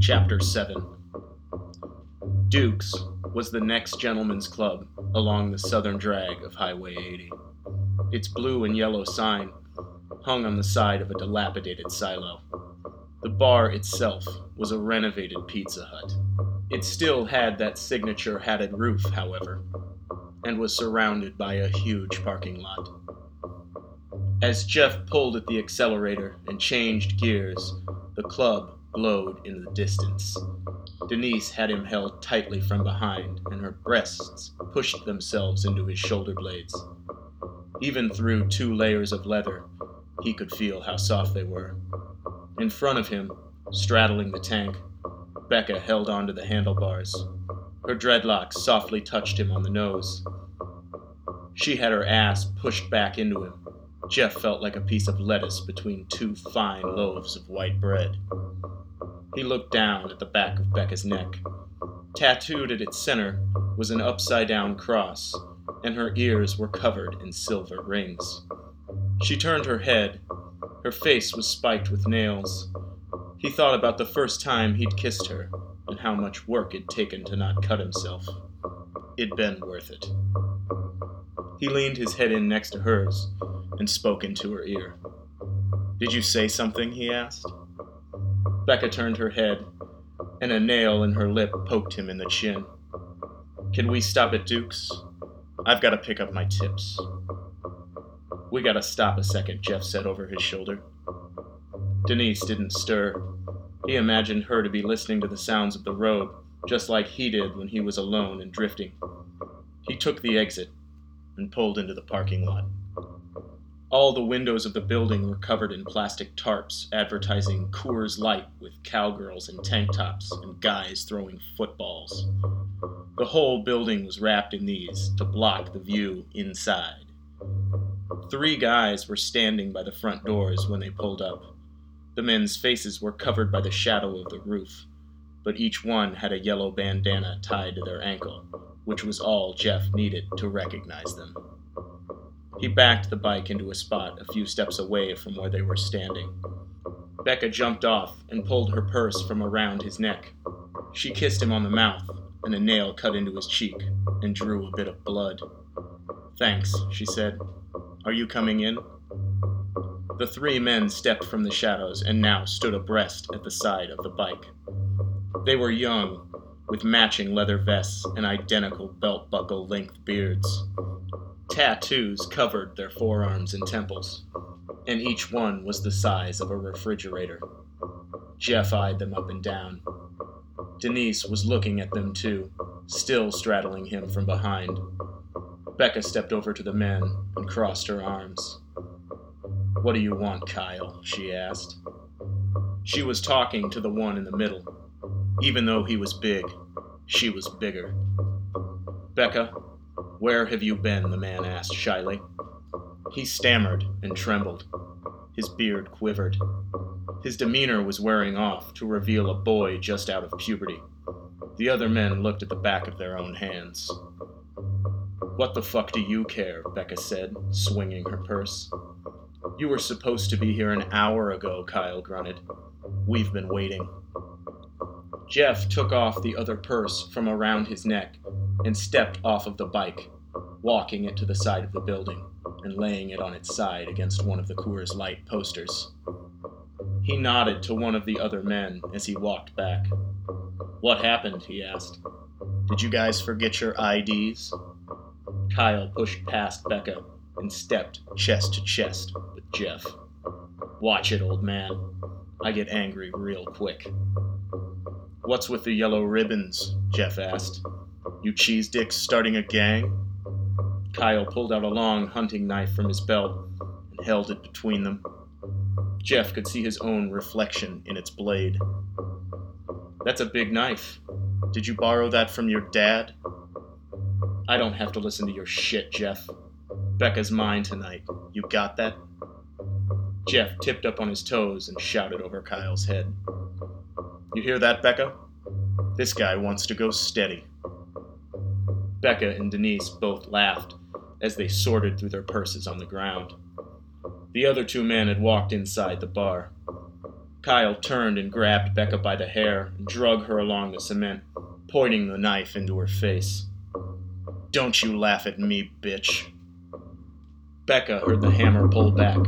Chapter 7 Duke's was the next gentleman's club along the southern drag of Highway 80. Its blue and yellow sign hung on the side of a dilapidated silo. The bar itself was a renovated Pizza Hut. It still had that signature hatted roof, however, and was surrounded by a huge parking lot. As Jeff pulled at the accelerator and changed gears, the club glowed in the distance. Denise had him held tightly from behind, and her breasts pushed themselves into his shoulder blades. Even through two layers of leather, he could feel how soft they were. In front of him, straddling the tank, Becca held onto the handlebars. Her dreadlocks softly touched him on the nose. She had her ass pushed back into him. Jeff felt like a piece of lettuce between two fine loaves of white bread. He looked down at the back of Becca's neck. Tattooed at its center was an upside down cross, and her ears were covered in silver rings. She turned her head. Her face was spiked with nails. He thought about the first time he'd kissed her and how much work it'd taken to not cut himself. It'd been worth it. He leaned his head in next to hers and spoke into her ear. Did you say something? he asked. Becca turned her head, and a nail in her lip poked him in the chin. Can we stop at Duke's? I've got to pick up my tips. We gotta stop a second, Jeff said over his shoulder. Denise didn't stir. He imagined her to be listening to the sounds of the road, just like he did when he was alone and drifting. He took the exit and pulled into the parking lot. All the windows of the building were covered in plastic tarps advertising Coors Light with cowgirls in tank tops and guys throwing footballs. The whole building was wrapped in these to block the view inside. Three guys were standing by the front doors when they pulled up. The men's faces were covered by the shadow of the roof, but each one had a yellow bandana tied to their ankle, which was all Jeff needed to recognize them. He backed the bike into a spot a few steps away from where they were standing. Becca jumped off and pulled her purse from around his neck. She kissed him on the mouth, and a nail cut into his cheek and drew a bit of blood. Thanks, she said. Are you coming in? The three men stepped from the shadows and now stood abreast at the side of the bike. They were young, with matching leather vests and identical belt buckle length beards. Tattoos covered their forearms and temples, and each one was the size of a refrigerator. Jeff eyed them up and down. Denise was looking at them too, still straddling him from behind. Becca stepped over to the men and crossed her arms. What do you want, Kyle? she asked. She was talking to the one in the middle. Even though he was big, she was bigger. Becca, where have you been? the man asked shyly. He stammered and trembled. His beard quivered. His demeanor was wearing off to reveal a boy just out of puberty. The other men looked at the back of their own hands. What the fuck do you care? Becca said, swinging her purse. You were supposed to be here an hour ago, Kyle grunted. We've been waiting. Jeff took off the other purse from around his neck and stepped off of the bike, walking it to the side of the building and laying it on its side against one of the Coors Light posters. He nodded to one of the other men as he walked back. What happened? he asked. Did you guys forget your IDs? Kyle pushed past Becca and stepped chest to chest with Jeff. Watch it, old man. I get angry real quick. What's with the yellow ribbons? Jeff asked. You cheese dicks starting a gang? Kyle pulled out a long hunting knife from his belt and held it between them. Jeff could see his own reflection in its blade. That's a big knife. Did you borrow that from your dad? I don't have to listen to your shit, Jeff. Becca's mine tonight. You got that? Jeff tipped up on his toes and shouted over Kyle's head. You hear that, Becca? This guy wants to go steady. Becca and Denise both laughed as they sorted through their purses on the ground. The other two men had walked inside the bar. Kyle turned and grabbed Becca by the hair and drug her along the cement, pointing the knife into her face. Don't you laugh at me, bitch. Becca heard the hammer pull back,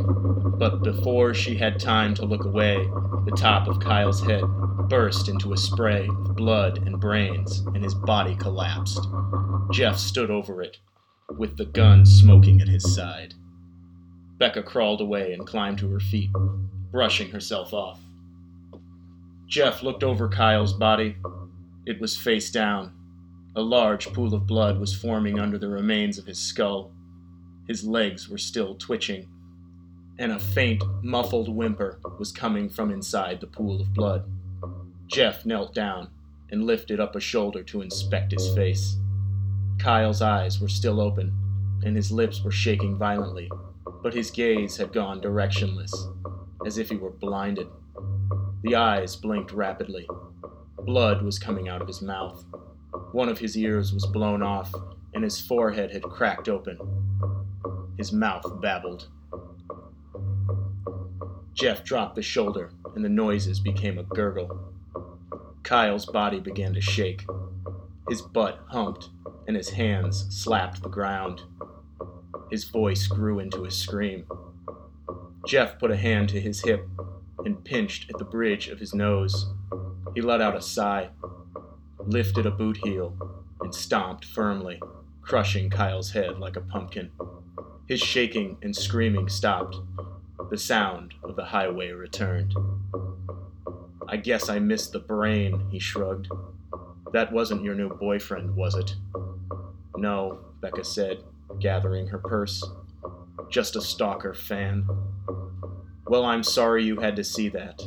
but before she had time to look away, the top of Kyle's head burst into a spray of blood and brains, and his body collapsed. Jeff stood over it, with the gun smoking at his side. Becca crawled away and climbed to her feet, brushing herself off. Jeff looked over Kyle's body. It was face down. A large pool of blood was forming under the remains of his skull. His legs were still twitching, and a faint, muffled whimper was coming from inside the pool of blood. Jeff knelt down and lifted up a shoulder to inspect his face. Kyle's eyes were still open, and his lips were shaking violently, but his gaze had gone directionless, as if he were blinded. The eyes blinked rapidly. Blood was coming out of his mouth. One of his ears was blown off, and his forehead had cracked open. His mouth babbled. Jeff dropped the shoulder, and the noises became a gurgle. Kyle's body began to shake. His butt humped, and his hands slapped the ground. His voice grew into a scream. Jeff put a hand to his hip and pinched at the bridge of his nose. He let out a sigh, lifted a boot heel, and stomped firmly, crushing Kyle's head like a pumpkin. His shaking and screaming stopped. The sound of the highway returned. I guess I missed the brain, he shrugged. That wasn't your new boyfriend, was it? No, Becca said, gathering her purse. Just a stalker fan. Well, I'm sorry you had to see that.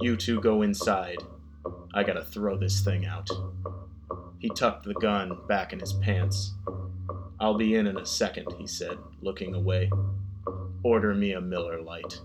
You two go inside. I gotta throw this thing out. He tucked the gun back in his pants. I'll be in in a second, he said, looking away. Order me a Miller Lite.